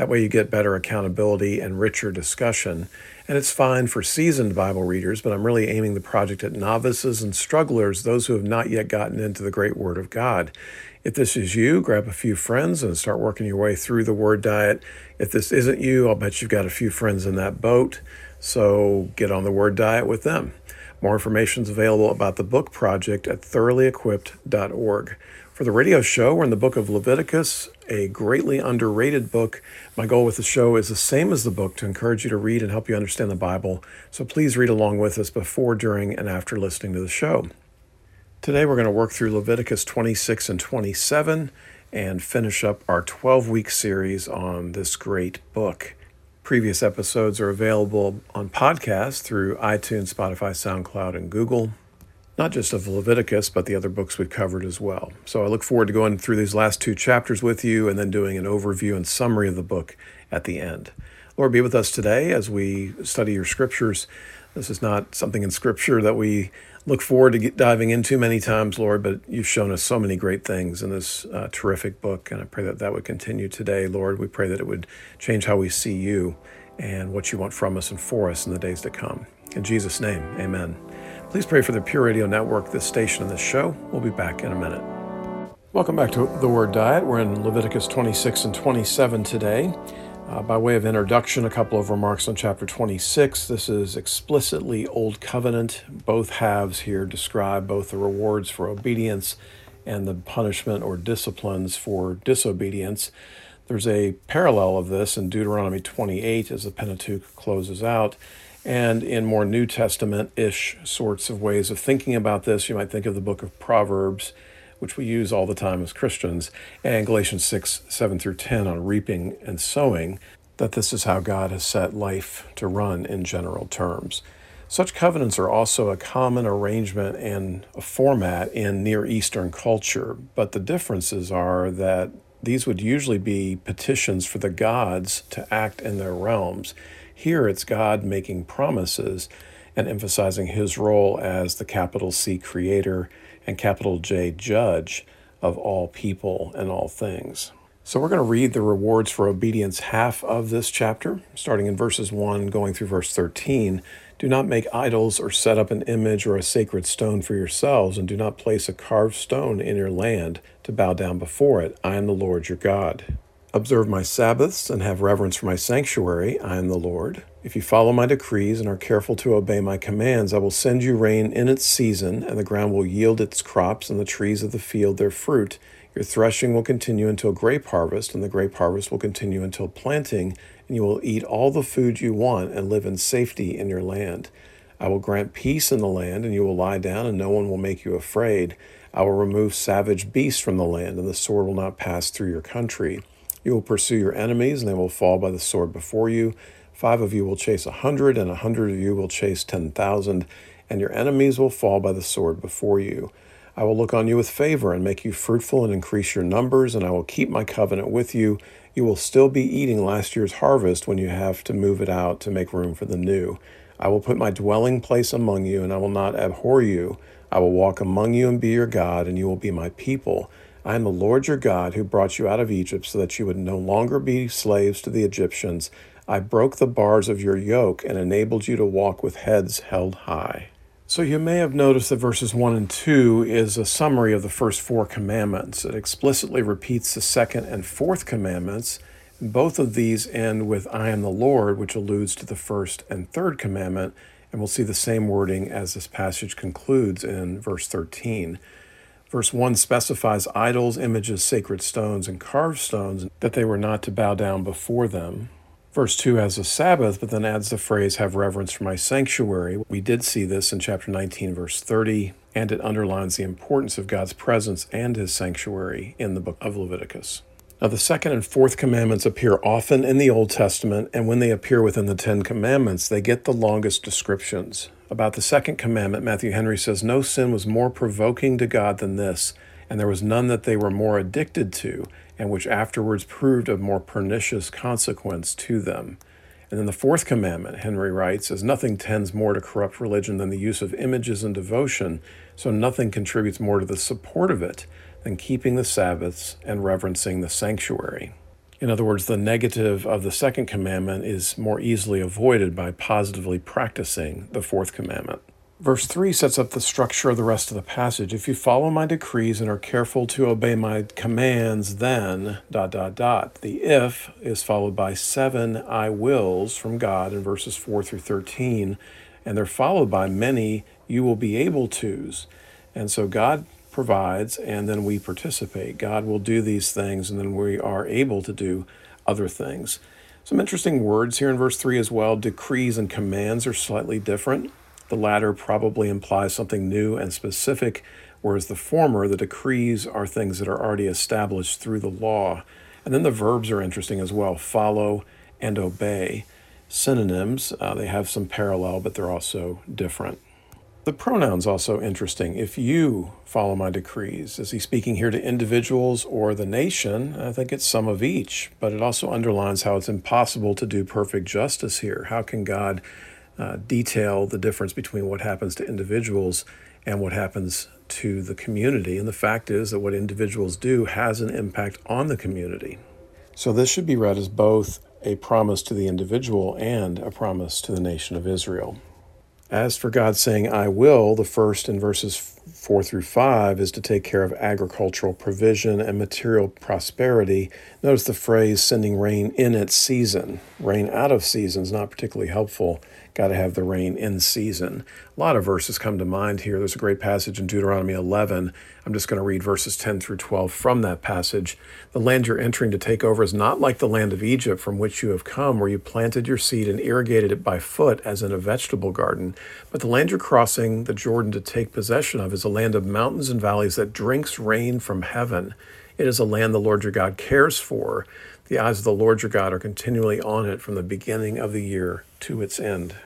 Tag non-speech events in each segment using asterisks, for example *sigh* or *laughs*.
That way you get better accountability and richer discussion. And it's fine for seasoned Bible readers, but I'm really aiming the project at novices and strugglers, those who have not yet gotten into the great Word of God. If this is you, grab a few friends and start working your way through the Word Diet. If this isn't you, I'll bet you've got a few friends in that boat. So get on the Word Diet with them. More information is available about the book project at thoroughly-equipped.org. For the radio show, we're in the book of Leviticus, a greatly underrated book. My goal with the show is the same as the book to encourage you to read and help you understand the Bible. So please read along with us before, during, and after listening to the show. Today we're going to work through Leviticus 26 and 27 and finish up our 12 week series on this great book. Previous episodes are available on podcast through iTunes, Spotify, SoundCloud, and Google. Not just of Leviticus, but the other books we've covered as well. So I look forward to going through these last two chapters with you and then doing an overview and summary of the book at the end. Lord, be with us today as we study your scriptures. This is not something in scripture that we look forward to diving into many times, Lord, but you've shown us so many great things in this uh, terrific book, and I pray that that would continue today, Lord. We pray that it would change how we see you and what you want from us and for us in the days to come. In Jesus' name, amen. Please pray for the Pure Radio Network, this station, and this show. We'll be back in a minute. Welcome back to the Word Diet. We're in Leviticus 26 and 27 today. Uh, by way of introduction, a couple of remarks on chapter 26. This is explicitly Old Covenant. Both halves here describe both the rewards for obedience and the punishment or disciplines for disobedience. There's a parallel of this in Deuteronomy 28 as the Pentateuch closes out. And in more New Testament ish sorts of ways of thinking about this, you might think of the book of Proverbs which we use all the time as Christians, and Galatians 6, 7 through 10 on reaping and sowing, that this is how God has set life to run in general terms. Such covenants are also a common arrangement and a format in Near Eastern culture, but the differences are that these would usually be petitions for the gods to act in their realms. Here it's God making promises and emphasizing his role as the capital C creator and capital J judge of all people and all things. So we're going to read the rewards for obedience half of this chapter, starting in verses 1 going through verse 13. Do not make idols or set up an image or a sacred stone for yourselves, and do not place a carved stone in your land to bow down before it. I am the Lord your God. Observe my Sabbaths and have reverence for my sanctuary. I am the Lord. If you follow my decrees and are careful to obey my commands, I will send you rain in its season, and the ground will yield its crops, and the trees of the field their fruit. Your threshing will continue until grape harvest, and the grape harvest will continue until planting, and you will eat all the food you want and live in safety in your land. I will grant peace in the land, and you will lie down, and no one will make you afraid. I will remove savage beasts from the land, and the sword will not pass through your country. You will pursue your enemies, and they will fall by the sword before you. Five of you will chase a hundred, and a hundred of you will chase ten thousand, and your enemies will fall by the sword before you. I will look on you with favor and make you fruitful and increase your numbers, and I will keep my covenant with you. You will still be eating last year's harvest when you have to move it out to make room for the new. I will put my dwelling place among you, and I will not abhor you. I will walk among you and be your God, and you will be my people. I am the Lord your God who brought you out of Egypt so that you would no longer be slaves to the Egyptians. I broke the bars of your yoke and enabled you to walk with heads held high. So you may have noticed that verses 1 and 2 is a summary of the first four commandments. It explicitly repeats the second and fourth commandments. Both of these end with I am the Lord, which alludes to the first and third commandment, and we'll see the same wording as this passage concludes in verse 13. Verse 1 specifies idols, images, sacred stones, and carved stones, that they were not to bow down before them. Verse 2 has a Sabbath, but then adds the phrase, have reverence for my sanctuary. We did see this in chapter 19, verse 30, and it underlines the importance of God's presence and his sanctuary in the book of Leviticus. Now, the second and fourth commandments appear often in the Old Testament, and when they appear within the Ten Commandments, they get the longest descriptions. About the second commandment, Matthew Henry says, No sin was more provoking to God than this, and there was none that they were more addicted to, and which afterwards proved of more pernicious consequence to them. And then the fourth commandment, Henry writes, says, Nothing tends more to corrupt religion than the use of images and devotion, so nothing contributes more to the support of it than keeping the Sabbaths and reverencing the sanctuary. In other words, the negative of the second commandment is more easily avoided by positively practicing the fourth commandment. Verse 3 sets up the structure of the rest of the passage. If you follow my decrees and are careful to obey my commands, then dot dot dot. The if is followed by seven I wills from God in verses 4 through 13, and they're followed by many you will be able to's. And so God provides, and then we participate. God will do these things, and then we are able to do other things. Some interesting words here in verse 3 as well. Decrees and commands are slightly different. The latter probably implies something new and specific, whereas the former, the decrees, are things that are already established through the law. And then the verbs are interesting as well follow and obey. Synonyms, uh, they have some parallel, but they're also different. The pronoun's also interesting. If you follow my decrees, is he speaking here to individuals or the nation? I think it's some of each, but it also underlines how it's impossible to do perfect justice here. How can God uh, detail the difference between what happens to individuals and what happens to the community? And the fact is that what individuals do has an impact on the community. So this should be read as both a promise to the individual and a promise to the nation of Israel. As for God saying, I will, the first in verses 4 through 5 is to take care of agricultural provision and material prosperity. Notice the phrase sending rain in its season. Rain out of season is not particularly helpful got to have the rain in season. A lot of verses come to mind here. There's a great passage in Deuteronomy 11. I'm just going to read verses 10 through 12 from that passage. The land you're entering to take over is not like the land of Egypt from which you have come, where you planted your seed and irrigated it by foot as in a vegetable garden. But the land you're crossing the Jordan to take possession of is a land of mountains and valleys that drinks rain from heaven. It is a land the Lord your God cares for. The eyes of the Lord your God are continually on it from the beginning of the year to its end.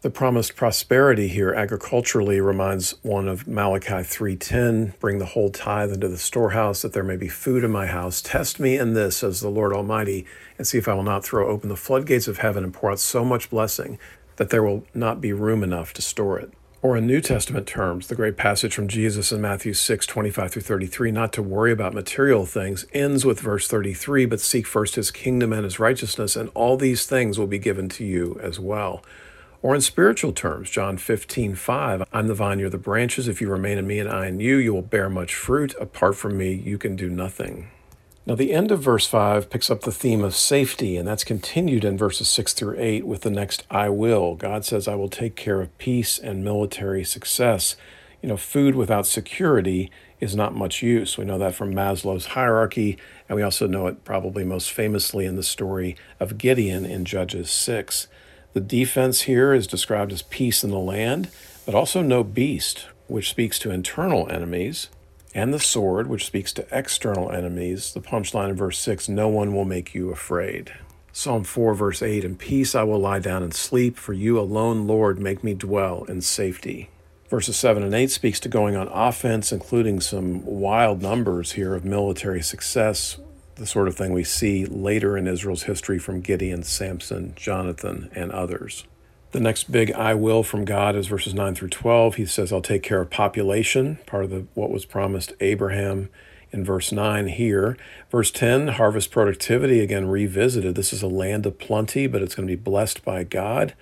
The promised prosperity here agriculturally reminds one of Malachi 3:10, bring the whole tithe into the storehouse that there may be food in my house. Test me in this says the Lord Almighty and see if I will not throw open the floodgates of heaven and pour out so much blessing that there will not be room enough to store it. Or in New Testament terms, the great passage from Jesus in Matthew 6, 25 through 33, not to worry about material things, ends with verse 33, but seek first his kingdom and his righteousness, and all these things will be given to you as well. Or in spiritual terms, John 15, 5, I'm the vine, you're the branches. If you remain in me and I in you, you will bear much fruit. Apart from me, you can do nothing. Now, the end of verse 5 picks up the theme of safety, and that's continued in verses 6 through 8 with the next I will. God says, I will take care of peace and military success. You know, food without security is not much use. We know that from Maslow's hierarchy, and we also know it probably most famously in the story of Gideon in Judges 6. The defense here is described as peace in the land, but also no beast, which speaks to internal enemies and the sword, which speaks to external enemies. The punchline in verse 6 No one will make you afraid. Psalm 4, verse 8 In peace I will lie down and sleep, for you alone, Lord, make me dwell in safety. Verses 7 and 8 speaks to going on offense, including some wild numbers here of military success, the sort of thing we see later in Israel's history from Gideon, Samson, Jonathan, and others. The next big I will from God is verses 9 through 12. He says, I'll take care of population, part of the, what was promised Abraham in verse 9 here. Verse 10, harvest productivity, again revisited. This is a land of plenty, but it's going to be blessed by God.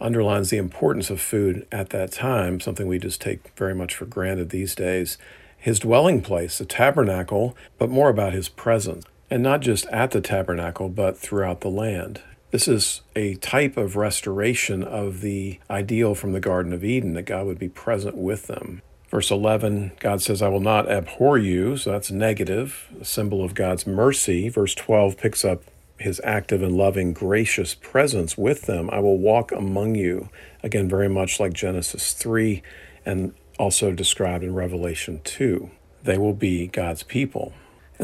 Underlines the importance of food at that time, something we just take very much for granted these days. His dwelling place, the tabernacle, but more about his presence. And not just at the tabernacle, but throughout the land. This is a type of restoration of the ideal from the Garden of Eden that God would be present with them. Verse 11, God says, I will not abhor you. So that's negative, a symbol of God's mercy. Verse 12 picks up his active and loving, gracious presence with them. I will walk among you. Again, very much like Genesis 3 and also described in Revelation 2. They will be God's people.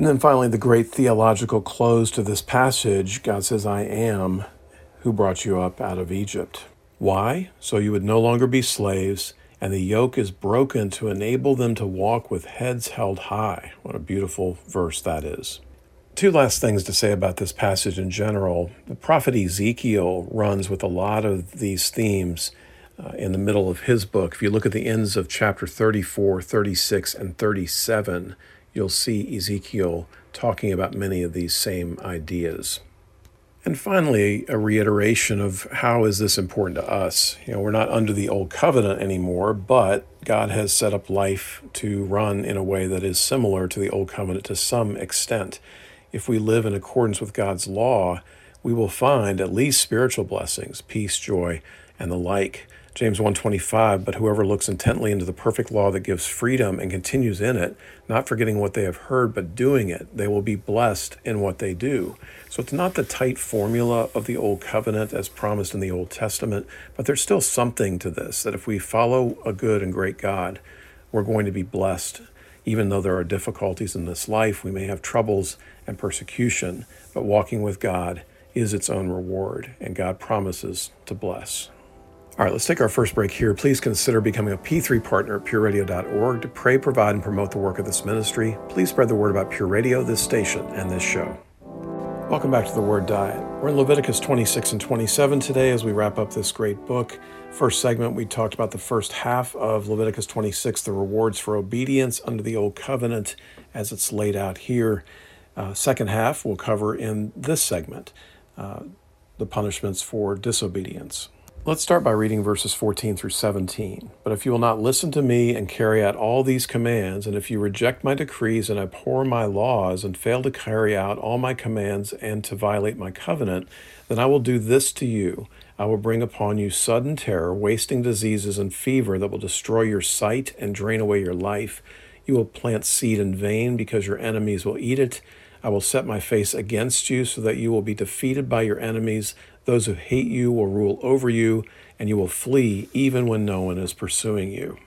And then finally, the great theological close to this passage God says, I am who brought you up out of Egypt. Why? So you would no longer be slaves, and the yoke is broken to enable them to walk with heads held high. What a beautiful verse that is. Two last things to say about this passage in general. The prophet Ezekiel runs with a lot of these themes uh, in the middle of his book. If you look at the ends of chapter 34, 36, and 37, you'll see Ezekiel talking about many of these same ideas. And finally, a reiteration of how is this important to us? You know, we're not under the old covenant anymore, but God has set up life to run in a way that is similar to the old covenant to some extent. If we live in accordance with God's law, we will find at least spiritual blessings, peace, joy, and the like. James 1:25 but whoever looks intently into the perfect law that gives freedom and continues in it not forgetting what they have heard but doing it they will be blessed in what they do. So it's not the tight formula of the old covenant as promised in the Old Testament but there's still something to this that if we follow a good and great God we're going to be blessed even though there are difficulties in this life we may have troubles and persecution but walking with God is its own reward and God promises to bless. All right, let's take our first break here. Please consider becoming a P3 partner at pureradio.org to pray, provide, and promote the work of this ministry. Please spread the word about Pure Radio, this station, and this show. Welcome back to the Word Diet. We're in Leviticus 26 and 27 today as we wrap up this great book. First segment, we talked about the first half of Leviticus 26, the rewards for obedience under the Old Covenant as it's laid out here. Uh, second half, we'll cover in this segment uh, the punishments for disobedience. Let's start by reading verses 14 through 17. But if you will not listen to me and carry out all these commands, and if you reject my decrees and abhor my laws, and fail to carry out all my commands and to violate my covenant, then I will do this to you. I will bring upon you sudden terror, wasting diseases, and fever that will destroy your sight and drain away your life. You will plant seed in vain because your enemies will eat it. I will set my face against you so that you will be defeated by your enemies. Those who hate you will rule over you, and you will flee even when no one is pursuing you.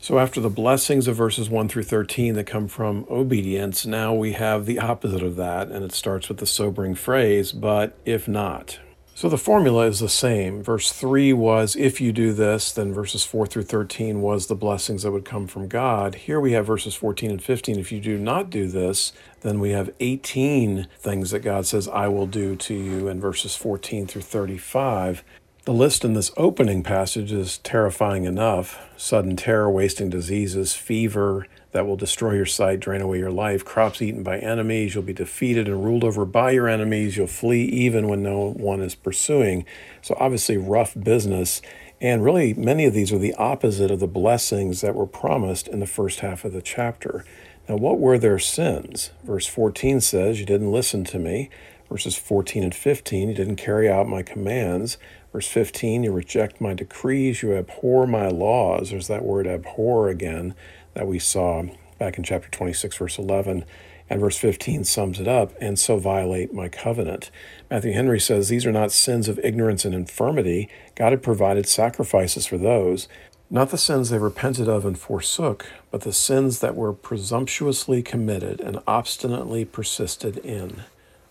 So, after the blessings of verses 1 through 13 that come from obedience, now we have the opposite of that, and it starts with the sobering phrase, but if not. So the formula is the same. Verse 3 was, if you do this, then verses 4 through 13 was the blessings that would come from God. Here we have verses 14 and 15. If you do not do this, then we have 18 things that God says, I will do to you in verses 14 through 35. The list in this opening passage is terrifying enough sudden terror, wasting diseases, fever, that will destroy your sight, drain away your life, crops eaten by enemies. You'll be defeated and ruled over by your enemies. You'll flee even when no one is pursuing. So, obviously, rough business. And really, many of these are the opposite of the blessings that were promised in the first half of the chapter. Now, what were their sins? Verse 14 says, You didn't listen to me. Verses 14 and 15, You didn't carry out my commands. Verse 15, You reject my decrees. You abhor my laws. There's that word abhor again that we saw back in chapter 26, verse 11. And verse 15 sums it up, and so violate my covenant. Matthew Henry says these are not sins of ignorance and infirmity. God had provided sacrifices for those, not the sins they repented of and forsook, but the sins that were presumptuously committed and obstinately persisted in.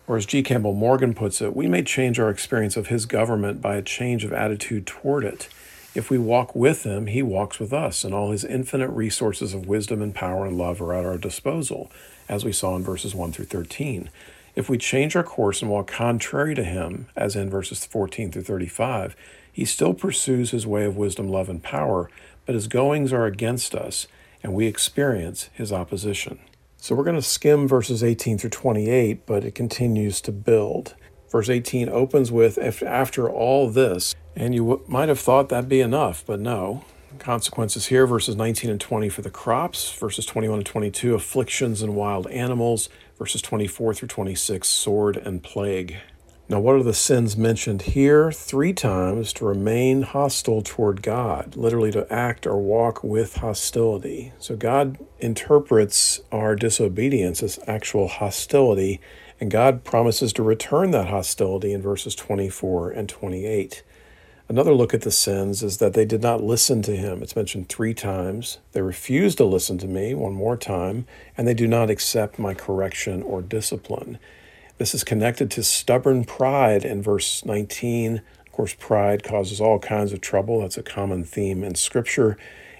Or as G. Campbell Morgan puts it, we may change our experience of his government by a change of attitude toward it. If we walk with him, he walks with us, and all his infinite resources of wisdom and power and love are at our disposal, as we saw in verses 1 through 13. If we change our course and walk contrary to him, as in verses 14 through 35, he still pursues his way of wisdom, love, and power, but his goings are against us, and we experience his opposition. So we're going to skim verses 18 through 28, but it continues to build. Verse 18 opens with, After all this, and you w- might have thought that'd be enough, but no. Consequences here, verses 19 and 20 for the crops, verses 21 and 22, afflictions and wild animals, verses 24 through 26, sword and plague. Now, what are the sins mentioned here? Three times to remain hostile toward God, literally to act or walk with hostility. So, God interprets our disobedience as actual hostility, and God promises to return that hostility in verses 24 and 28. Another look at the sins is that they did not listen to him. It's mentioned three times. They refused to listen to me one more time, and they do not accept my correction or discipline. This is connected to stubborn pride in verse 19. Of course, pride causes all kinds of trouble. That's a common theme in Scripture.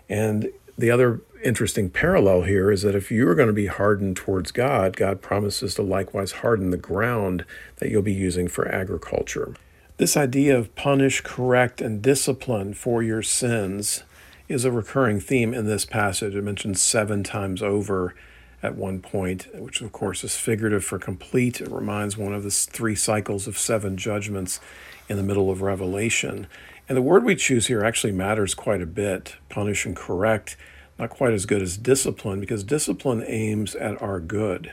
And the other interesting parallel here is that if you're going to be hardened towards God, God promises to likewise harden the ground that you'll be using for agriculture. This idea of punish, correct, and discipline for your sins is a recurring theme in this passage. It mentioned seven times over at one point, which of course is figurative for complete. It reminds one of the three cycles of seven judgments in the middle of Revelation. And the word we choose here actually matters quite a bit punish and correct, not quite as good as discipline, because discipline aims at our good.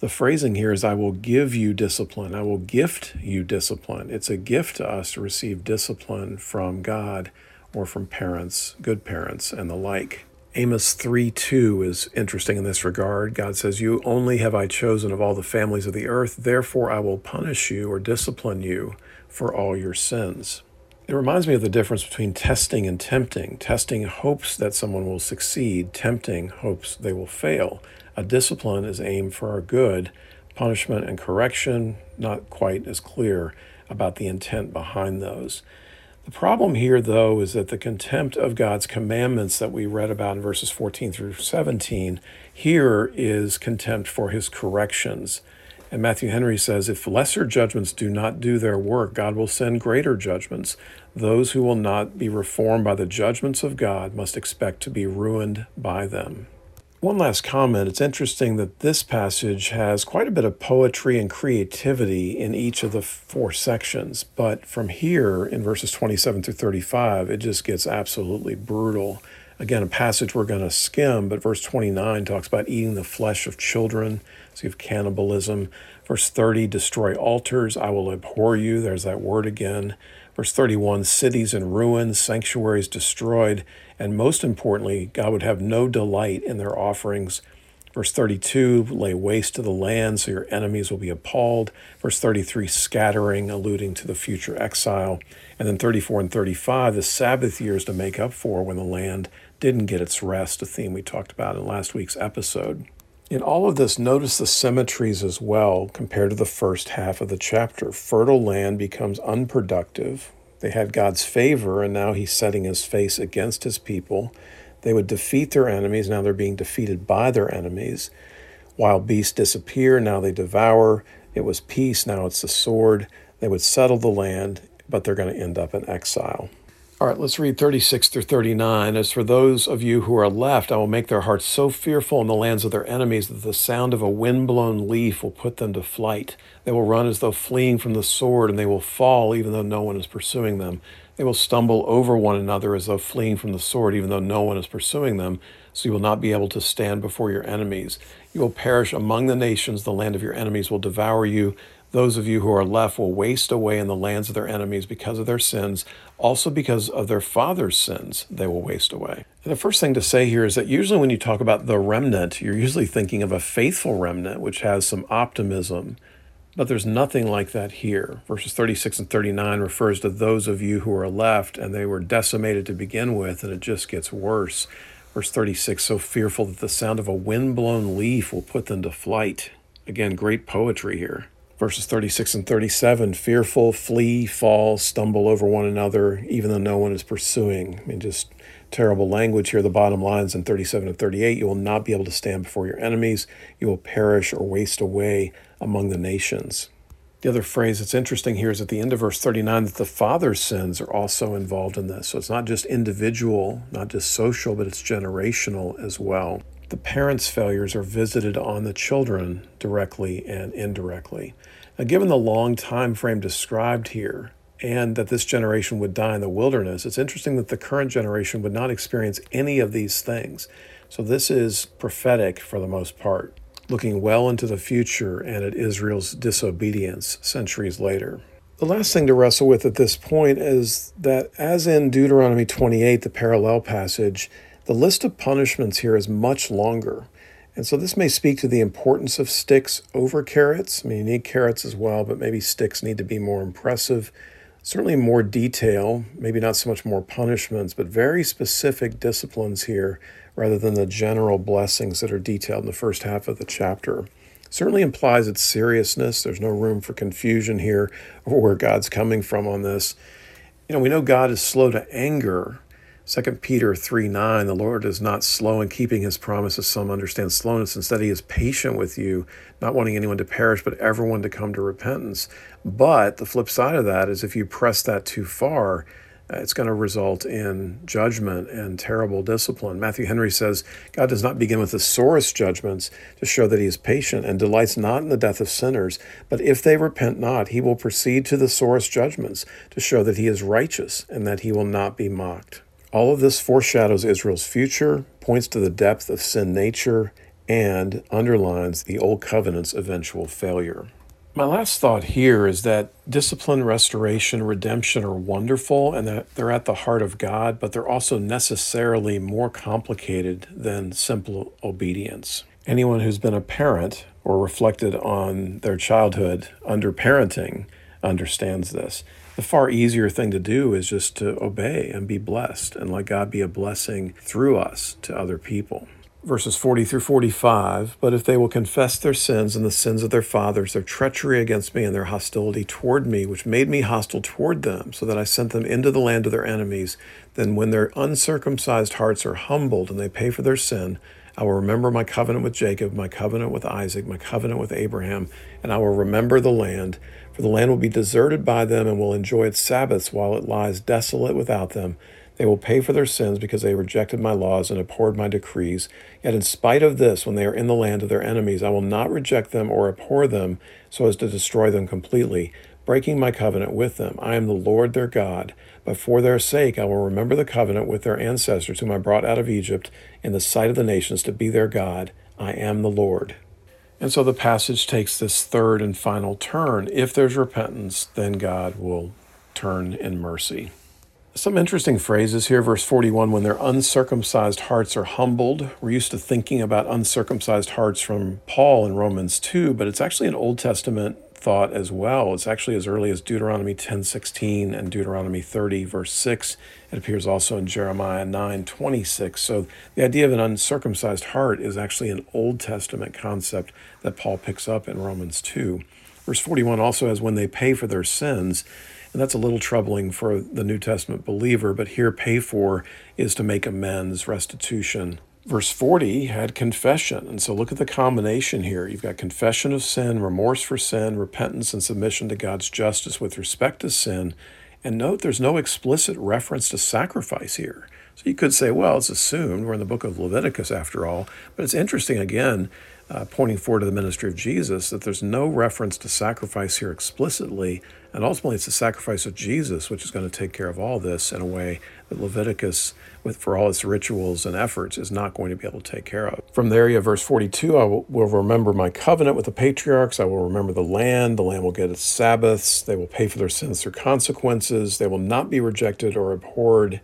The phrasing here is, I will give you discipline. I will gift you discipline. It's a gift to us to receive discipline from God or from parents, good parents, and the like. Amos 3 2 is interesting in this regard. God says, You only have I chosen of all the families of the earth, therefore I will punish you or discipline you for all your sins. It reminds me of the difference between testing and tempting. Testing hopes that someone will succeed, tempting hopes they will fail. A discipline is aimed for our good. Punishment and correction, not quite as clear about the intent behind those. The problem here, though, is that the contempt of God's commandments that we read about in verses 14 through 17 here is contempt for his corrections. And Matthew Henry says if lesser judgments do not do their work, God will send greater judgments. Those who will not be reformed by the judgments of God must expect to be ruined by them. One last comment. It's interesting that this passage has quite a bit of poetry and creativity in each of the four sections, but from here in verses 27 through 35, it just gets absolutely brutal. Again, a passage we're going to skim, but verse 29 talks about eating the flesh of children. So you have cannibalism. Verse 30, destroy altars. I will abhor you. There's that word again. Verse 31 cities in ruins, sanctuaries destroyed, and most importantly, God would have no delight in their offerings. Verse 32 lay waste to the land, so your enemies will be appalled. Verse 33 scattering, alluding to the future exile. And then 34 and 35, the Sabbath years to make up for when the land didn't get its rest, a theme we talked about in last week's episode. In all of this, notice the symmetries as well compared to the first half of the chapter. Fertile land becomes unproductive. They had God's favor, and now He's setting His face against His people. They would defeat their enemies, now they're being defeated by their enemies. Wild beasts disappear, now they devour. It was peace, now it's the sword. They would settle the land, but they're going to end up in exile. All right, let's read 36 through 39. As for those of you who are left, I will make their hearts so fearful in the lands of their enemies that the sound of a wind-blown leaf will put them to flight. They will run as though fleeing from the sword, and they will fall even though no one is pursuing them. They will stumble over one another as though fleeing from the sword, even though no one is pursuing them. So you will not be able to stand before your enemies. You will perish among the nations. The land of your enemies will devour you. Those of you who are left will waste away in the lands of their enemies because of their sins, also because of their father's sins, they will waste away. And the first thing to say here is that usually when you talk about the remnant, you're usually thinking of a faithful remnant, which has some optimism. But there's nothing like that here. Verses 36 and 39 refers to those of you who are left, and they were decimated to begin with, and it just gets worse. Verse 36 so fearful that the sound of a wind-blown leaf will put them to flight. Again, great poetry here verses 36 and 37 fearful, flee, fall, stumble over one another, even though no one is pursuing. I mean, just terrible language here. The bottom lines in 37 and 38 you will not be able to stand before your enemies, you will perish or waste away among the nations. The other phrase that's interesting here is at the end of verse 39 that the father's sins are also involved in this. So it's not just individual, not just social, but it's generational as well the parents' failures are visited on the children directly and indirectly. Now, given the long time frame described here, and that this generation would die in the wilderness, it's interesting that the current generation would not experience any of these things. So, this is prophetic for the most part, looking well into the future and at Israel's disobedience centuries later. The last thing to wrestle with at this point is that, as in Deuteronomy 28, the parallel passage, the list of punishments here is much longer. And so this may speak to the importance of sticks over carrots. I mean, you need carrots as well, but maybe sticks need to be more impressive. Certainly more detail, maybe not so much more punishments, but very specific disciplines here rather than the general blessings that are detailed in the first half of the chapter. Certainly implies its seriousness. There's no room for confusion here or where God's coming from on this. You know, we know God is slow to anger, 2 Peter 3 9, the Lord is not slow in keeping his promises. Some understand slowness. Instead, he is patient with you, not wanting anyone to perish, but everyone to come to repentance. But the flip side of that is if you press that too far, uh, it's going to result in judgment and terrible discipline. Matthew Henry says, God does not begin with the sorest judgments to show that he is patient and delights not in the death of sinners, but if they repent not, he will proceed to the sorest judgments to show that he is righteous and that he will not be mocked. All of this foreshadows Israel's future, points to the depth of sin nature, and underlines the Old Covenant's eventual failure. My last thought here is that discipline, restoration, redemption are wonderful and that they're at the heart of God, but they're also necessarily more complicated than simple obedience. Anyone who's been a parent or reflected on their childhood under parenting understands this the far easier thing to do is just to obey and be blessed and let God be a blessing through us to other people. Verses 40 through 45 But if they will confess their sins and the sins of their fathers, their treachery against me and their hostility toward me, which made me hostile toward them, so that I sent them into the land of their enemies, then when their uncircumcised hearts are humbled and they pay for their sin, I will remember my covenant with Jacob, my covenant with Isaac, my covenant with Abraham, and I will remember the land. For the land will be deserted by them and will enjoy its Sabbaths while it lies desolate without them. They will pay for their sins because they rejected my laws and abhorred my decrees. Yet, in spite of this, when they are in the land of their enemies, I will not reject them or abhor them so as to destroy them completely, breaking my covenant with them. I am the Lord their God. But for their sake, I will remember the covenant with their ancestors, whom I brought out of Egypt in the sight of the nations to be their God. I am the Lord. And so the passage takes this third and final turn. If there's repentance, then God will turn in mercy. Some interesting phrases here. Verse 41 when their uncircumcised hearts are humbled. We're used to thinking about uncircumcised hearts from Paul in Romans 2, but it's actually an Old Testament thought as well. It's actually as early as Deuteronomy 10:16 and Deuteronomy 30 verse 6. It appears also in Jeremiah 9:26. So the idea of an uncircumcised heart is actually an Old Testament concept that Paul picks up in Romans 2. Verse 41 also has when they pay for their sins, and that's a little troubling for the New Testament believer, but here pay for is to make amends, restitution, Verse 40 had confession. And so look at the combination here. You've got confession of sin, remorse for sin, repentance, and submission to God's justice with respect to sin. And note there's no explicit reference to sacrifice here. So you could say, well, it's assumed. We're in the book of Leviticus after all. But it's interesting, again, uh, pointing forward to the ministry of Jesus, that there's no reference to sacrifice here explicitly. And ultimately, it's the sacrifice of Jesus which is going to take care of all this in a way that Leviticus, with for all its rituals and efforts, is not going to be able to take care of. From there, you have verse 42 I will, will remember my covenant with the patriarchs. I will remember the land. The land will get its Sabbaths. They will pay for their sins through consequences. They will not be rejected or abhorred.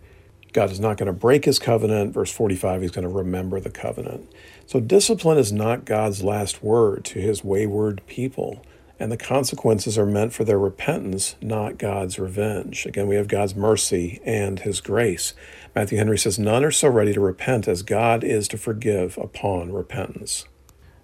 God is not going to break his covenant. Verse 45, he's going to remember the covenant. So, discipline is not God's last word to his wayward people, and the consequences are meant for their repentance, not God's revenge. Again, we have God's mercy and his grace. Matthew Henry says, None are so ready to repent as God is to forgive upon repentance.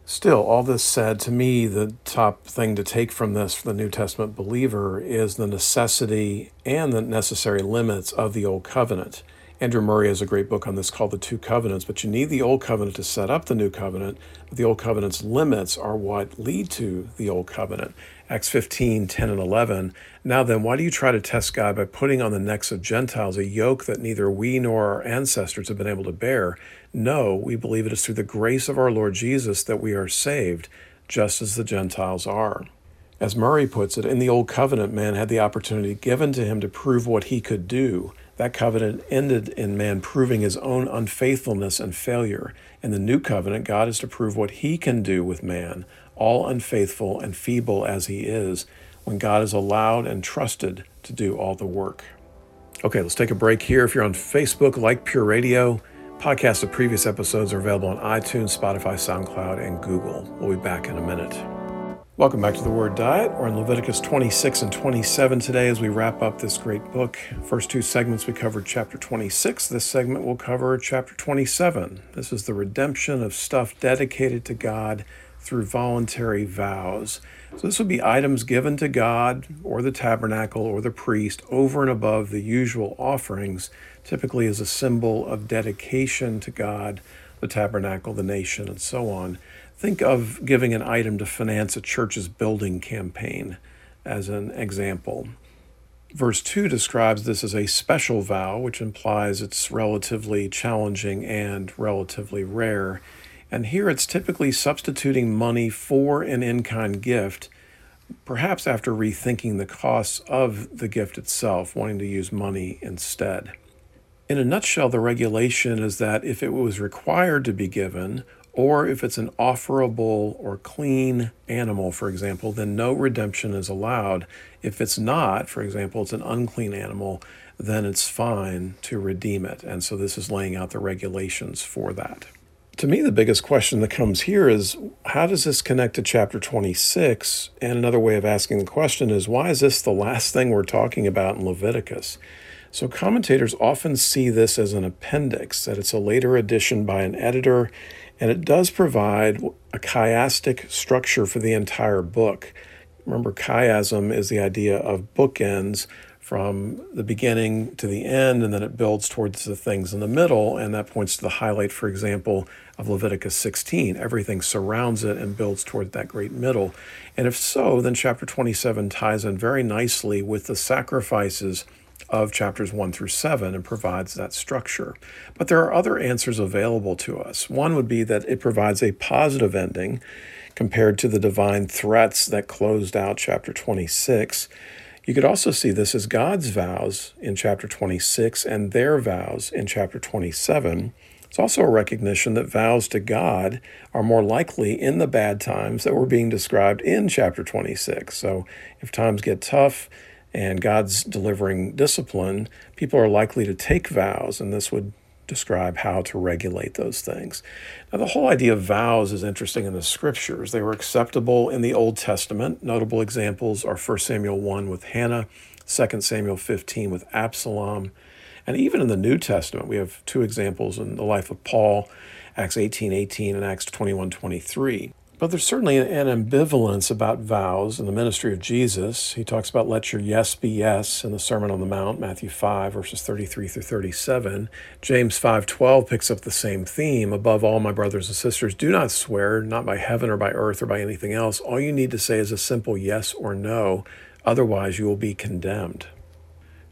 Still, all this said, to me, the top thing to take from this for the New Testament believer is the necessity and the necessary limits of the Old Covenant. Andrew Murray has a great book on this called The Two Covenants, but you need the Old Covenant to set up the New Covenant, the Old Covenant's limits are what lead to the Old Covenant. Acts 15, 10, and 11. Now then, why do you try to test God by putting on the necks of Gentiles a yoke that neither we nor our ancestors have been able to bear? No, we believe it is through the grace of our Lord Jesus that we are saved, just as the Gentiles are. As Murray puts it, in the Old Covenant, man had the opportunity given to him to prove what he could do. That covenant ended in man proving his own unfaithfulness and failure. In the new covenant, God is to prove what he can do with man, all unfaithful and feeble as he is, when God is allowed and trusted to do all the work. Okay, let's take a break here. If you're on Facebook, like Pure Radio, podcasts of previous episodes are available on iTunes, Spotify, SoundCloud, and Google. We'll be back in a minute. Welcome back to the Word Diet. We're in Leviticus 26 and 27 today as we wrap up this great book. First two segments we covered chapter 26. This segment will cover chapter 27. This is the redemption of stuff dedicated to God through voluntary vows. So this would be items given to God or the tabernacle or the priest over and above the usual offerings, typically as a symbol of dedication to God, the tabernacle, the nation, and so on. Think of giving an item to finance a church's building campaign as an example. Verse 2 describes this as a special vow, which implies it's relatively challenging and relatively rare. And here it's typically substituting money for an in kind gift, perhaps after rethinking the costs of the gift itself, wanting to use money instead. In a nutshell, the regulation is that if it was required to be given, or if it's an offerable or clean animal, for example, then no redemption is allowed. If it's not, for example, it's an unclean animal, then it's fine to redeem it. And so this is laying out the regulations for that. To me, the biggest question that comes here is how does this connect to chapter 26? And another way of asking the question is why is this the last thing we're talking about in Leviticus? So, commentators often see this as an appendix, that it's a later addition by an editor and it does provide a chiastic structure for the entire book. Remember, chiasm is the idea of bookends from the beginning to the end, and then it builds towards the things in the middle. And that points to the highlight, for example, of Leviticus 16. Everything surrounds it and builds toward that great middle. And if so, then chapter 27 ties in very nicely with the sacrifices of chapters 1 through 7 and provides that structure. But there are other answers available to us. One would be that it provides a positive ending compared to the divine threats that closed out chapter 26. You could also see this as God's vows in chapter 26 and their vows in chapter 27. It's also a recognition that vows to God are more likely in the bad times that were being described in chapter 26. So if times get tough, and God's delivering discipline, people are likely to take vows, and this would describe how to regulate those things. Now, the whole idea of vows is interesting in the scriptures. They were acceptable in the Old Testament. Notable examples are 1 Samuel 1 with Hannah, 2 Samuel 15 with Absalom, and even in the New Testament, we have two examples in the life of Paul, Acts 18 18 and Acts 21 23. But there's certainly an ambivalence about vows in the ministry of Jesus. He talks about let your yes be yes in the Sermon on the Mount, Matthew 5, verses 33 through 37. James 5:12 picks up the same theme. Above all, my brothers and sisters, do not swear, not by heaven or by earth or by anything else. All you need to say is a simple yes or no, otherwise you will be condemned.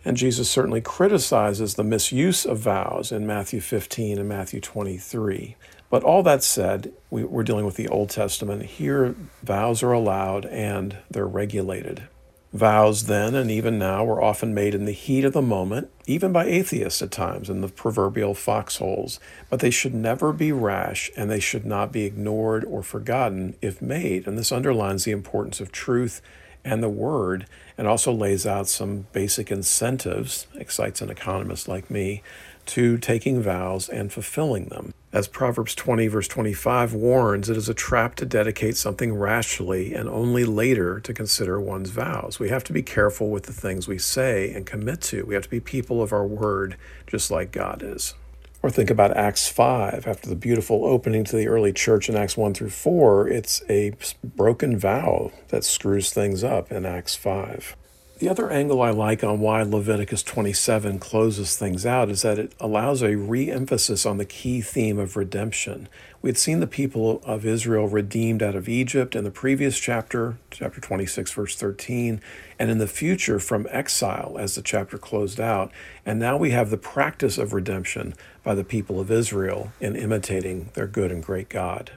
And Jesus certainly criticizes the misuse of vows in Matthew 15 and Matthew 23. But all that said, we, are dealing with the Old Testament. Here, vows are allowed and they're regulated. Vows then and even now were often made in the heat of the moment, even by atheists at times in the proverbial foxholes, but they should never be rash and they should not be ignored or forgotten if made. And this underlines the importance of truth and the word and also lays out some basic incentives, excites an economist like me, to taking vows and fulfilling them. As Proverbs 20, verse 25 warns, it is a trap to dedicate something rashly and only later to consider one's vows. We have to be careful with the things we say and commit to. We have to be people of our word, just like God is. Or think about Acts 5. After the beautiful opening to the early church in Acts 1 through 4, it's a broken vow that screws things up in Acts 5. The other angle I like on why Leviticus 27 closes things out is that it allows a re emphasis on the key theme of redemption. We had seen the people of Israel redeemed out of Egypt in the previous chapter, chapter 26, verse 13, and in the future from exile as the chapter closed out. And now we have the practice of redemption by the people of Israel in imitating their good and great God.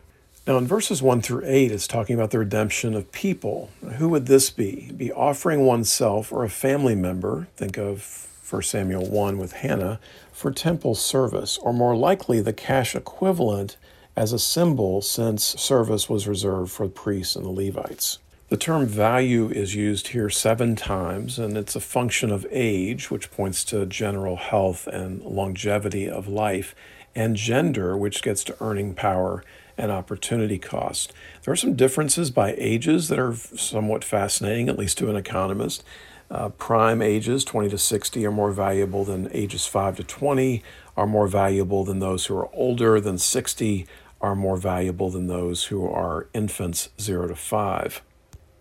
Now, in verses 1 through 8, it's talking about the redemption of people. Who would this be? Be offering oneself or a family member, think of 1 Samuel 1 with Hannah, for temple service, or more likely the cash equivalent as a symbol since service was reserved for the priests and the Levites. The term value is used here seven times, and it's a function of age, which points to general health and longevity of life, and gender, which gets to earning power and opportunity cost. There are some differences by ages that are somewhat fascinating, at least to an economist. Uh, prime ages, 20 to 60, are more valuable than ages 5 to 20, are more valuable than those who are older than 60, are more valuable than those who are infants 0 to 5.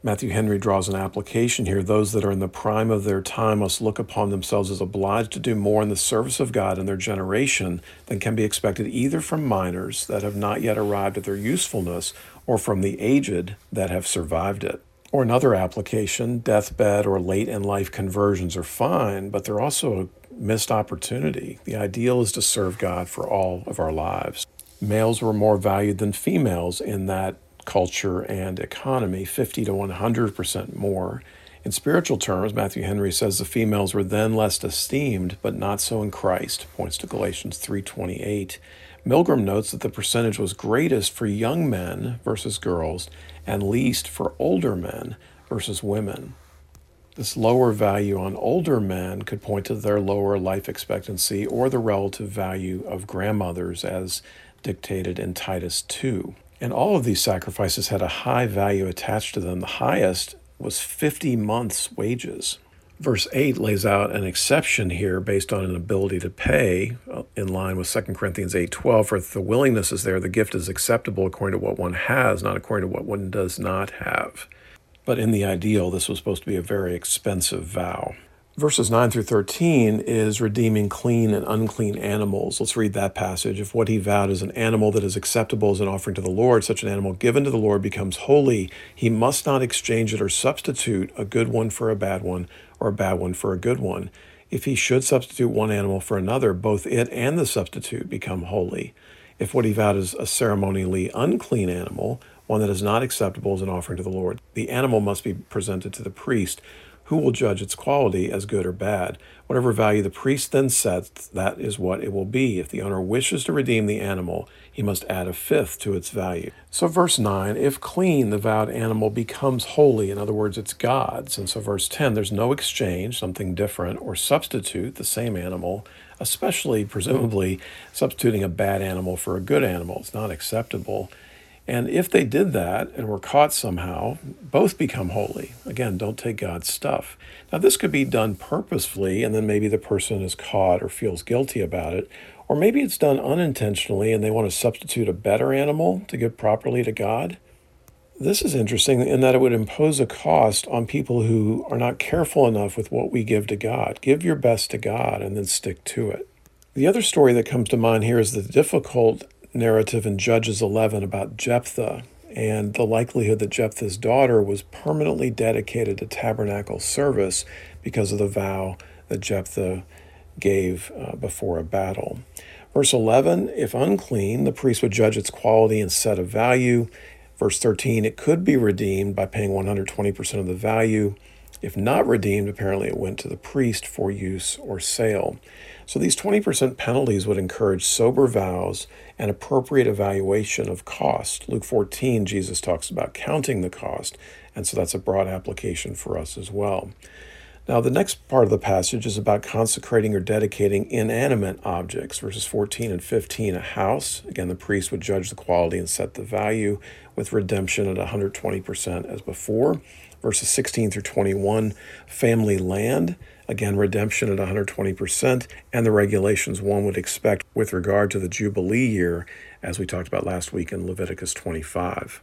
Matthew Henry draws an application here. Those that are in the prime of their time must look upon themselves as obliged to do more in the service of God in their generation than can be expected either from minors that have not yet arrived at their usefulness or from the aged that have survived it. Or another application, deathbed or late in life conversions are fine, but they're also a missed opportunity. The ideal is to serve God for all of our lives. Males were more valued than females in that culture and economy 50 to 100% more. In spiritual terms, Matthew Henry says the females were then less esteemed, but not so in Christ, points to Galatians 3:28. Milgrom notes that the percentage was greatest for young men versus girls and least for older men versus women. This lower value on older men could point to their lower life expectancy or the relative value of grandmothers as dictated in Titus 2. And all of these sacrifices had a high value attached to them. The highest was 50 months' wages. Verse 8 lays out an exception here based on an ability to pay uh, in line with 2 Corinthians 8:12 for if the willingness is there the gift is acceptable according to what one has not according to what one does not have. But in the ideal this was supposed to be a very expensive vow. Verses 9 through 13 is redeeming clean and unclean animals. Let's read that passage. If what he vowed is an animal that is acceptable as an offering to the Lord, such an animal given to the Lord becomes holy, he must not exchange it or substitute a good one for a bad one or a bad one for a good one. If he should substitute one animal for another, both it and the substitute become holy. If what he vowed is a ceremonially unclean animal, one that is not acceptable as an offering to the Lord, the animal must be presented to the priest who will judge its quality as good or bad? Whatever value the priest then sets, that is what it will be. If the owner wishes to redeem the animal, he must add a fifth to its value. So, verse 9, if clean, the vowed animal becomes holy. In other words, it's God's. And so, verse 10, there's no exchange, something different, or substitute the same animal, especially, *laughs* presumably, substituting a bad animal for a good animal. It's not acceptable. And if they did that and were caught somehow, both become holy. Again, don't take God's stuff. Now, this could be done purposefully, and then maybe the person is caught or feels guilty about it. Or maybe it's done unintentionally and they want to substitute a better animal to give properly to God. This is interesting in that it would impose a cost on people who are not careful enough with what we give to God. Give your best to God and then stick to it. The other story that comes to mind here is the difficult narrative in Judges 11 about Jephthah and the likelihood that Jephthah's daughter was permanently dedicated to tabernacle service because of the vow that Jephthah gave uh, before a battle. Verse 11 If unclean, the priest would judge its quality and set a value. Verse 13 It could be redeemed by paying 120% of the value. If not redeemed, apparently it went to the priest for use or sale. So these 20% penalties would encourage sober vows and appropriate evaluation of cost. Luke 14, Jesus talks about counting the cost, and so that's a broad application for us as well. Now, the next part of the passage is about consecrating or dedicating inanimate objects, verses 14 and 15. A house, again, the priest would judge the quality and set the value with redemption at 120% as before. Verses 16 through 21, family land, again, redemption at 120%, and the regulations one would expect with regard to the Jubilee year, as we talked about last week in Leviticus 25.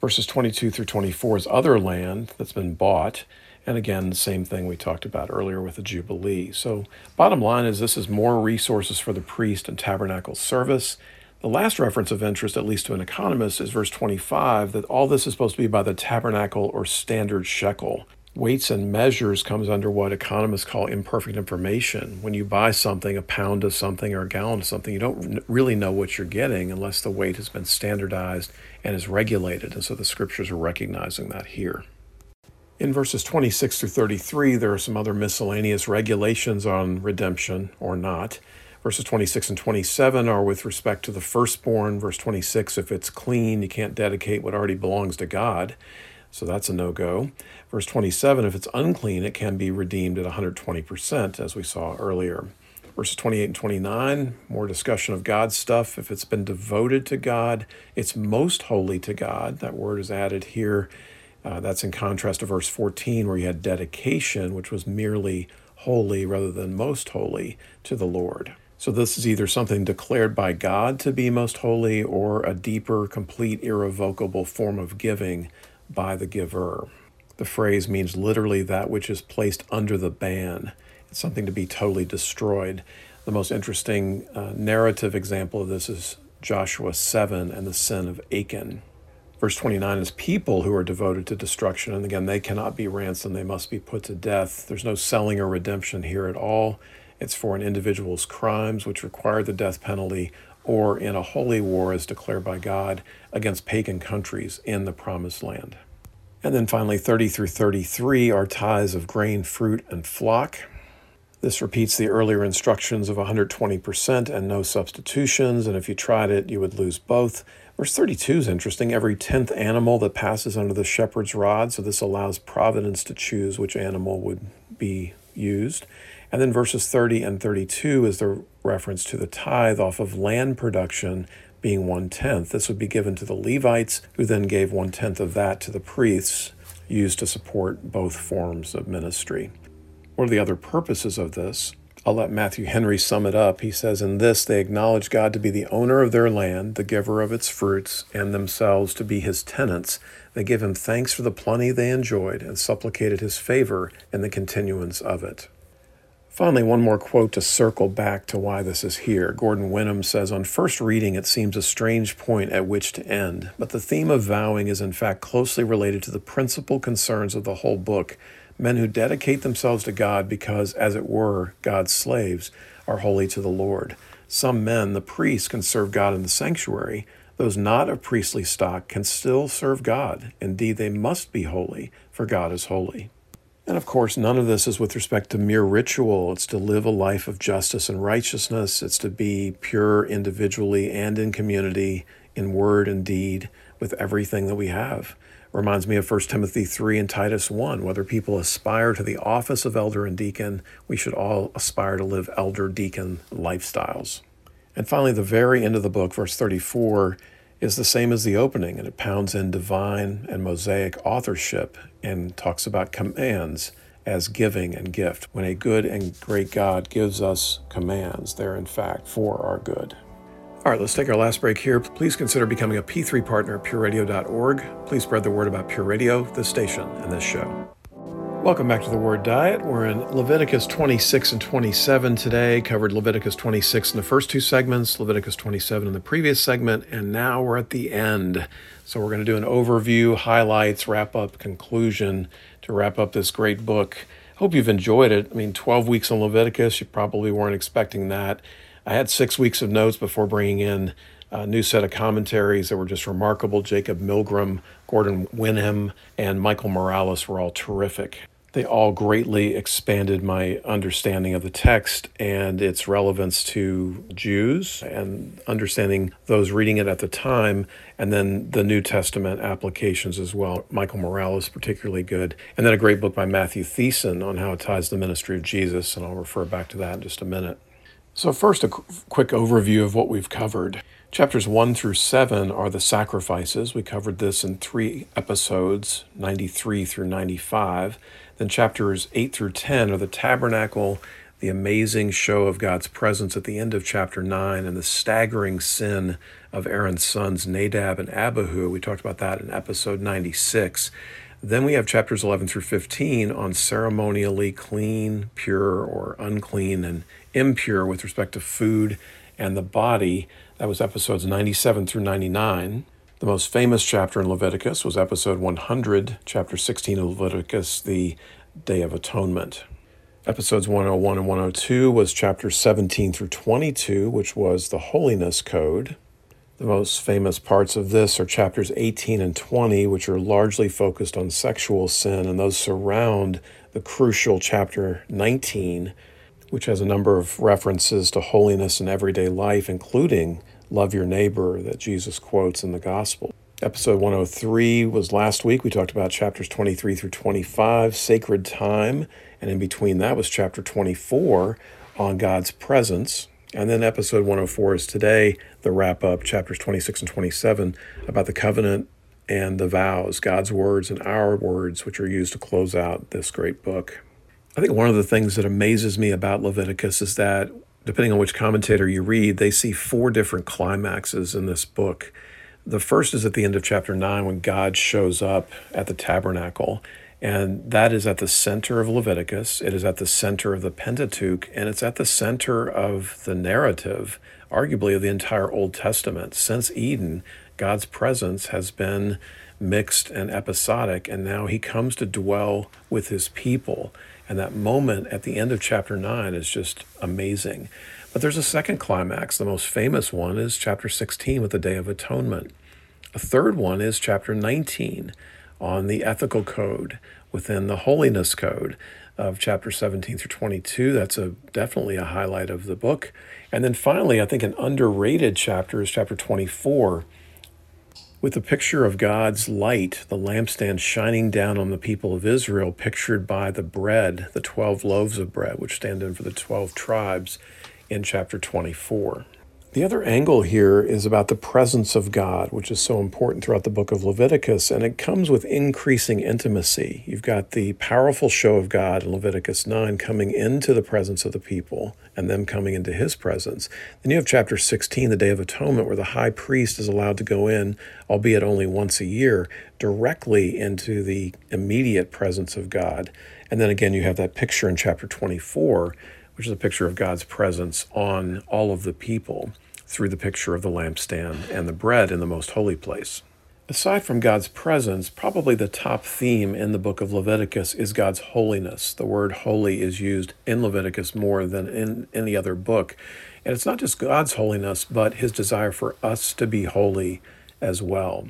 Verses 22 through 24 is other land that's been bought and again, the same thing we talked about earlier with the Jubilee. So, bottom line is this is more resources for the priest and tabernacle service. The last reference of interest, at least to an economist, is verse 25 that all this is supposed to be by the tabernacle or standard shekel. Weights and measures comes under what economists call imperfect information. When you buy something, a pound of something or a gallon of something, you don't really know what you're getting unless the weight has been standardized and is regulated. And so the scriptures are recognizing that here. In verses 26 through 33, there are some other miscellaneous regulations on redemption or not. Verses 26 and 27 are with respect to the firstborn. Verse 26, if it's clean, you can't dedicate what already belongs to God. So that's a no go. Verse 27, if it's unclean, it can be redeemed at 120%, as we saw earlier. Verses 28 and 29, more discussion of God's stuff. If it's been devoted to God, it's most holy to God. That word is added here. Uh, that's in contrast to verse 14, where you had dedication, which was merely holy rather than most holy to the Lord. So, this is either something declared by God to be most holy or a deeper, complete, irrevocable form of giving by the giver. The phrase means literally that which is placed under the ban It's something to be totally destroyed. The most interesting uh, narrative example of this is Joshua 7 and the sin of Achan. Verse 29 is people who are devoted to destruction. And again, they cannot be ransomed, they must be put to death. There's no selling or redemption here at all. It's for an individual's crimes, which require the death penalty, or in a holy war as declared by God against pagan countries in the promised land. And then finally, 30 through 33 are tithes of grain, fruit, and flock. This repeats the earlier instructions of 120% and no substitutions, and if you tried it, you would lose both. Verse 32 is interesting. Every tenth animal that passes under the shepherd's rod, so this allows providence to choose which animal would be used. And then verses 30 and 32 is the reference to the tithe off of land production being one tenth. This would be given to the Levites, who then gave one tenth of that to the priests, used to support both forms of ministry. What are the other purposes of this? I'll let Matthew Henry sum it up. He says, In this they acknowledge God to be the owner of their land, the giver of its fruits, and themselves to be his tenants. They give him thanks for the plenty they enjoyed and supplicated his favor in the continuance of it. Finally, one more quote to circle back to why this is here. Gordon Wenham says On first reading, it seems a strange point at which to end, but the theme of vowing is in fact closely related to the principal concerns of the whole book men who dedicate themselves to God because, as it were, God's slaves are holy to the Lord. Some men, the priests, can serve God in the sanctuary. Those not of priestly stock can still serve God. Indeed, they must be holy, for God is holy. And of course, none of this is with respect to mere ritual. It's to live a life of justice and righteousness. It's to be pure individually and in community, in word and deed, with everything that we have. Reminds me of 1 Timothy 3 and Titus 1. Whether people aspire to the office of elder and deacon, we should all aspire to live elder deacon lifestyles. And finally, the very end of the book, verse 34, is the same as the opening, and it pounds in divine and Mosaic authorship and talks about commands as giving and gift. When a good and great God gives us commands, they're in fact for our good. All right, let's take our last break here. Please consider becoming a P3 partner at pureradio.org. Please spread the word about Pure Radio, this station, and this show. Welcome back to the Word Diet. We're in Leviticus 26 and 27 today. Covered Leviticus 26 in the first two segments, Leviticus 27 in the previous segment, and now we're at the end. So we're going to do an overview, highlights, wrap up, conclusion to wrap up this great book. Hope you've enjoyed it. I mean, 12 weeks in Leviticus, you probably weren't expecting that. I had six weeks of notes before bringing in a new set of commentaries that were just remarkable. Jacob Milgrom, Gordon Wenham, and Michael Morales were all terrific. They all greatly expanded my understanding of the text and its relevance to Jews and understanding those reading it at the time, and then the New Testament applications as well. Michael Morales, particularly good. And then a great book by Matthew Thiessen on how it ties the ministry of Jesus, and I'll refer back to that in just a minute. So, first, a quick overview of what we've covered. Chapters 1 through 7 are the sacrifices. We covered this in three episodes, 93 through 95. Then, chapters 8 through 10 are the tabernacle, the amazing show of God's presence at the end of chapter 9, and the staggering sin of Aaron's sons, Nadab and Abihu. We talked about that in episode 96. Then we have chapters 11 through 15 on ceremonially clean, pure, or unclean, and impure with respect to food and the body. That was episodes 97 through 99. The most famous chapter in Leviticus was episode 100, chapter 16 of Leviticus, the Day of Atonement. Episodes 101 and 102 was chapter 17 through 22, which was the Holiness Code. The most famous parts of this are chapters 18 and 20, which are largely focused on sexual sin, and those surround the crucial chapter 19, which has a number of references to holiness in everyday life, including love your neighbor that Jesus quotes in the gospel. Episode 103 was last week. We talked about chapters 23 through 25, sacred time, and in between that was chapter 24 on God's presence. And then episode 104 is today, the wrap up, chapters 26 and 27, about the covenant and the vows, God's words and our words, which are used to close out this great book. I think one of the things that amazes me about Leviticus is that, depending on which commentator you read, they see four different climaxes in this book. The first is at the end of chapter 9 when God shows up at the tabernacle. And that is at the center of Leviticus. It is at the center of the Pentateuch, and it's at the center of the narrative, arguably, of the entire Old Testament. Since Eden, God's presence has been mixed and episodic, and now he comes to dwell with his people. And that moment at the end of chapter 9 is just amazing. But there's a second climax. The most famous one is chapter 16 with the Day of Atonement. A third one is chapter 19 on the ethical code within the holiness code of chapter 17 through 22. That's a definitely a highlight of the book. And then finally, I think an underrated chapter is chapter 24 with the picture of God's light, the lampstand shining down on the people of Israel, pictured by the bread, the 12 loaves of bread, which stand in for the 12 tribes in chapter 24. The other angle here is about the presence of God, which is so important throughout the book of Leviticus, and it comes with increasing intimacy. You've got the powerful show of God in Leviticus 9 coming into the presence of the people and them coming into his presence. Then you have chapter 16, the Day of Atonement, where the high priest is allowed to go in, albeit only once a year, directly into the immediate presence of God. And then again, you have that picture in chapter 24, which is a picture of God's presence on all of the people through the picture of the lampstand and the bread in the most holy place. Aside from God's presence, probably the top theme in the book of Leviticus is God's holiness. The word holy is used in Leviticus more than in any other book. And it's not just God's holiness, but his desire for us to be holy as well.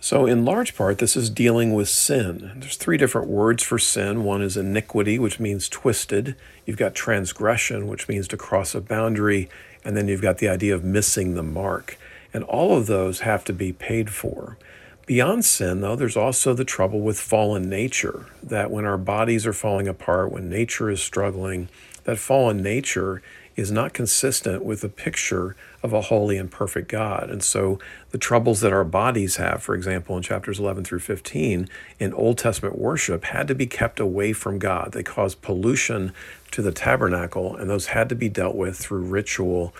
So, in large part, this is dealing with sin. There's three different words for sin. One is iniquity, which means twisted. You've got transgression, which means to cross a boundary. And then you've got the idea of missing the mark. And all of those have to be paid for. Beyond sin, though, there's also the trouble with fallen nature that when our bodies are falling apart, when nature is struggling, that fallen nature is not consistent with the picture of a holy and perfect God. And so the troubles that our bodies have, for example, in chapters 11 through 15 in Old Testament worship, had to be kept away from God. They caused pollution to the tabernacle, and those had to be dealt with through ritual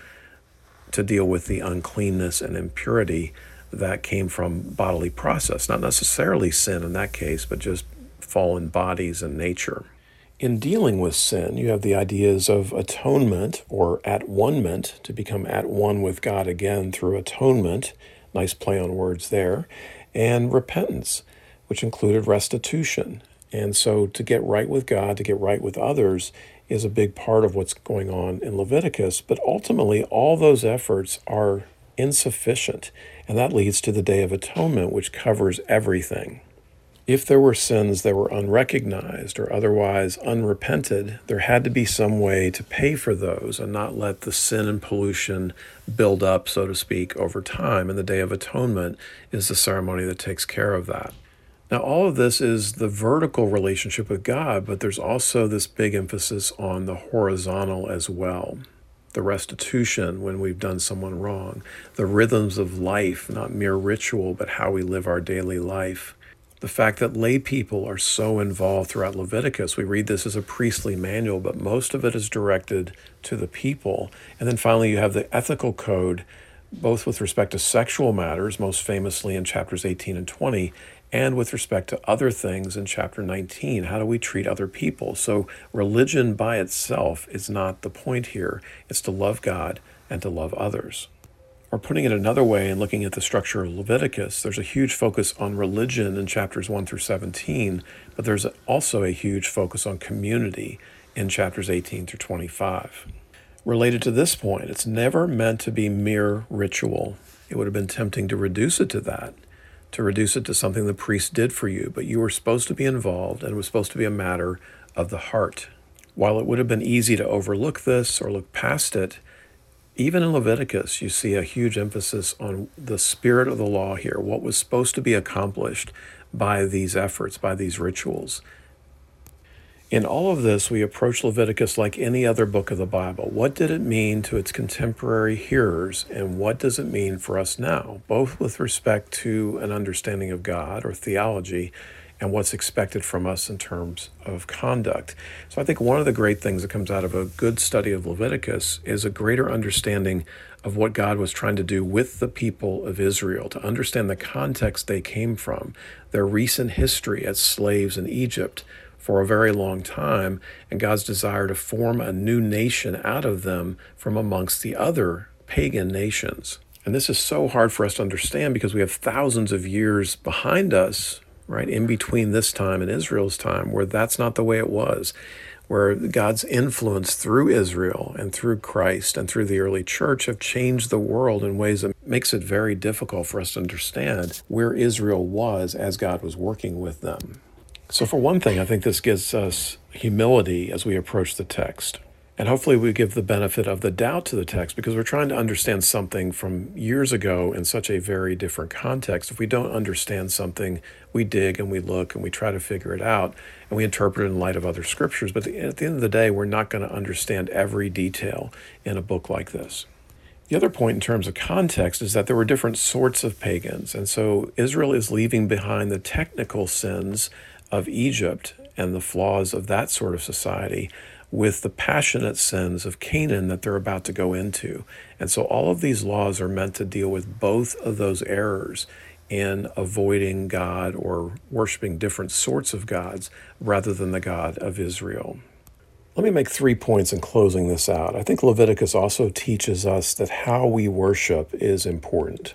to deal with the uncleanness and impurity that came from bodily process, not necessarily sin in that case, but just fallen bodies and nature. In dealing with sin, you have the ideas of atonement or at one ment, to become at one with God again through atonement, nice play on words there, and repentance, which included restitution. And so to get right with God, to get right with others, is a big part of what's going on in Leviticus. But ultimately, all those efforts are insufficient. And that leads to the Day of Atonement, which covers everything. If there were sins that were unrecognized or otherwise unrepented, there had to be some way to pay for those and not let the sin and pollution build up, so to speak, over time. And the Day of Atonement is the ceremony that takes care of that. Now, all of this is the vertical relationship with God, but there's also this big emphasis on the horizontal as well. The restitution when we've done someone wrong, the rhythms of life, not mere ritual, but how we live our daily life. The fact that lay people are so involved throughout Leviticus, we read this as a priestly manual, but most of it is directed to the people. And then finally, you have the ethical code, both with respect to sexual matters, most famously in chapters 18 and 20, and with respect to other things in chapter 19. How do we treat other people? So, religion by itself is not the point here, it's to love God and to love others. Or putting it another way and looking at the structure of Leviticus, there's a huge focus on religion in chapters 1 through 17, but there's also a huge focus on community in chapters 18 through 25. Related to this point, it's never meant to be mere ritual. It would have been tempting to reduce it to that to reduce it to something the priest did for you, but you were supposed to be involved and it was supposed to be a matter of the heart. While it would have been easy to overlook this or look past it, even in Leviticus, you see a huge emphasis on the spirit of the law here, what was supposed to be accomplished by these efforts, by these rituals. In all of this, we approach Leviticus like any other book of the Bible. What did it mean to its contemporary hearers, and what does it mean for us now, both with respect to an understanding of God or theology and what's expected from us in terms of conduct? So, I think one of the great things that comes out of a good study of Leviticus is a greater understanding of what God was trying to do with the people of Israel, to understand the context they came from, their recent history as slaves in Egypt for a very long time, and God's desire to form a new nation out of them from amongst the other pagan nations. And this is so hard for us to understand because we have thousands of years behind us, right, in between this time and Israel's time, where that's not the way it was, where God's influence through Israel and through Christ and through the early church have changed the world in ways that makes it very difficult for us to understand where Israel was as God was working with them. So, for one thing, I think this gives us humility as we approach the text. And hopefully, we give the benefit of the doubt to the text because we're trying to understand something from years ago in such a very different context. If we don't understand something, we dig and we look and we try to figure it out and we interpret it in light of other scriptures. But at the end of the day, we're not going to understand every detail in a book like this. The other point in terms of context is that there were different sorts of pagans. And so Israel is leaving behind the technical sins of Egypt and the flaws of that sort of society with the passionate sins of Canaan that they're about to go into. And so all of these laws are meant to deal with both of those errors in avoiding God or worshiping different sorts of gods rather than the God of Israel. Let me make three points in closing this out. I think Leviticus also teaches us that how we worship is important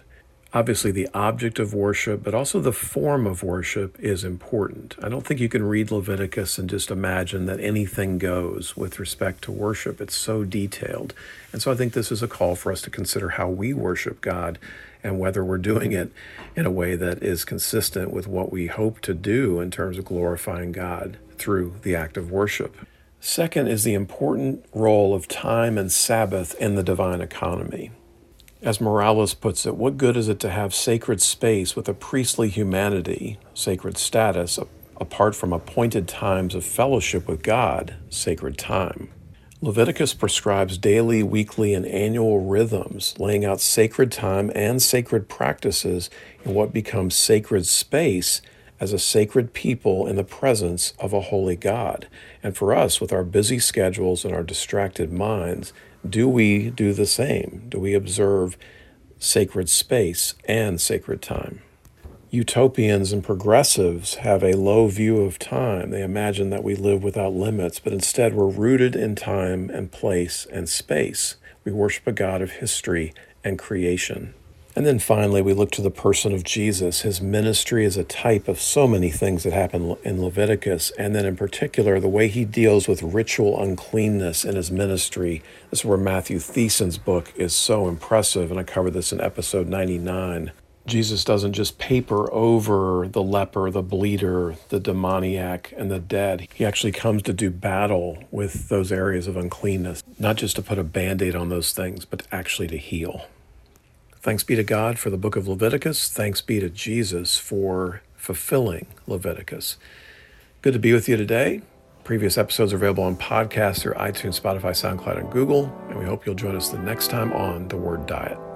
obviously the object of worship, but also the form of worship is important. I don't think you can read Leviticus and just imagine that anything goes with respect to worship. It's so detailed. And so I think this is a call for us to consider how we worship God and whether we're doing it in a way that is consistent with what we hope to do in terms of glorifying God through the act of worship. Second is the important role of time and Sabbath in the divine economy. As Morales puts it, what good is it to have sacred space with a priestly humanity, sacred status, apart from appointed times of fellowship with God, sacred time? Leviticus prescribes daily, weekly, and annual rhythms, laying out sacred time and sacred practices in what becomes sacred space as a sacred people in the presence of a holy God. And for us, with our busy schedules and our distracted minds, do we do the same? Do we observe sacred space and sacred time? Utopians and progressives have a low view of time. They imagine that we live without limits, but instead we're rooted in time and place and space. We worship a God of history and creation. And then finally, we look to the person of Jesus. His ministry is a type of so many things that happen in Leviticus. And then, in particular, the way he deals with ritual uncleanness in his ministry. This is where Matthew Thiessen's book is so impressive. And I covered this in episode 99. Jesus doesn't just paper over the leper, the bleeder, the demoniac, and the dead. He actually comes to do battle with those areas of uncleanness, not just to put a band aid on those things, but actually to heal. Thanks be to God for the book of Leviticus. Thanks be to Jesus for fulfilling Leviticus. Good to be with you today. Previous episodes are available on podcast through iTunes, Spotify, SoundCloud, and Google. And we hope you'll join us the next time on The Word Diet.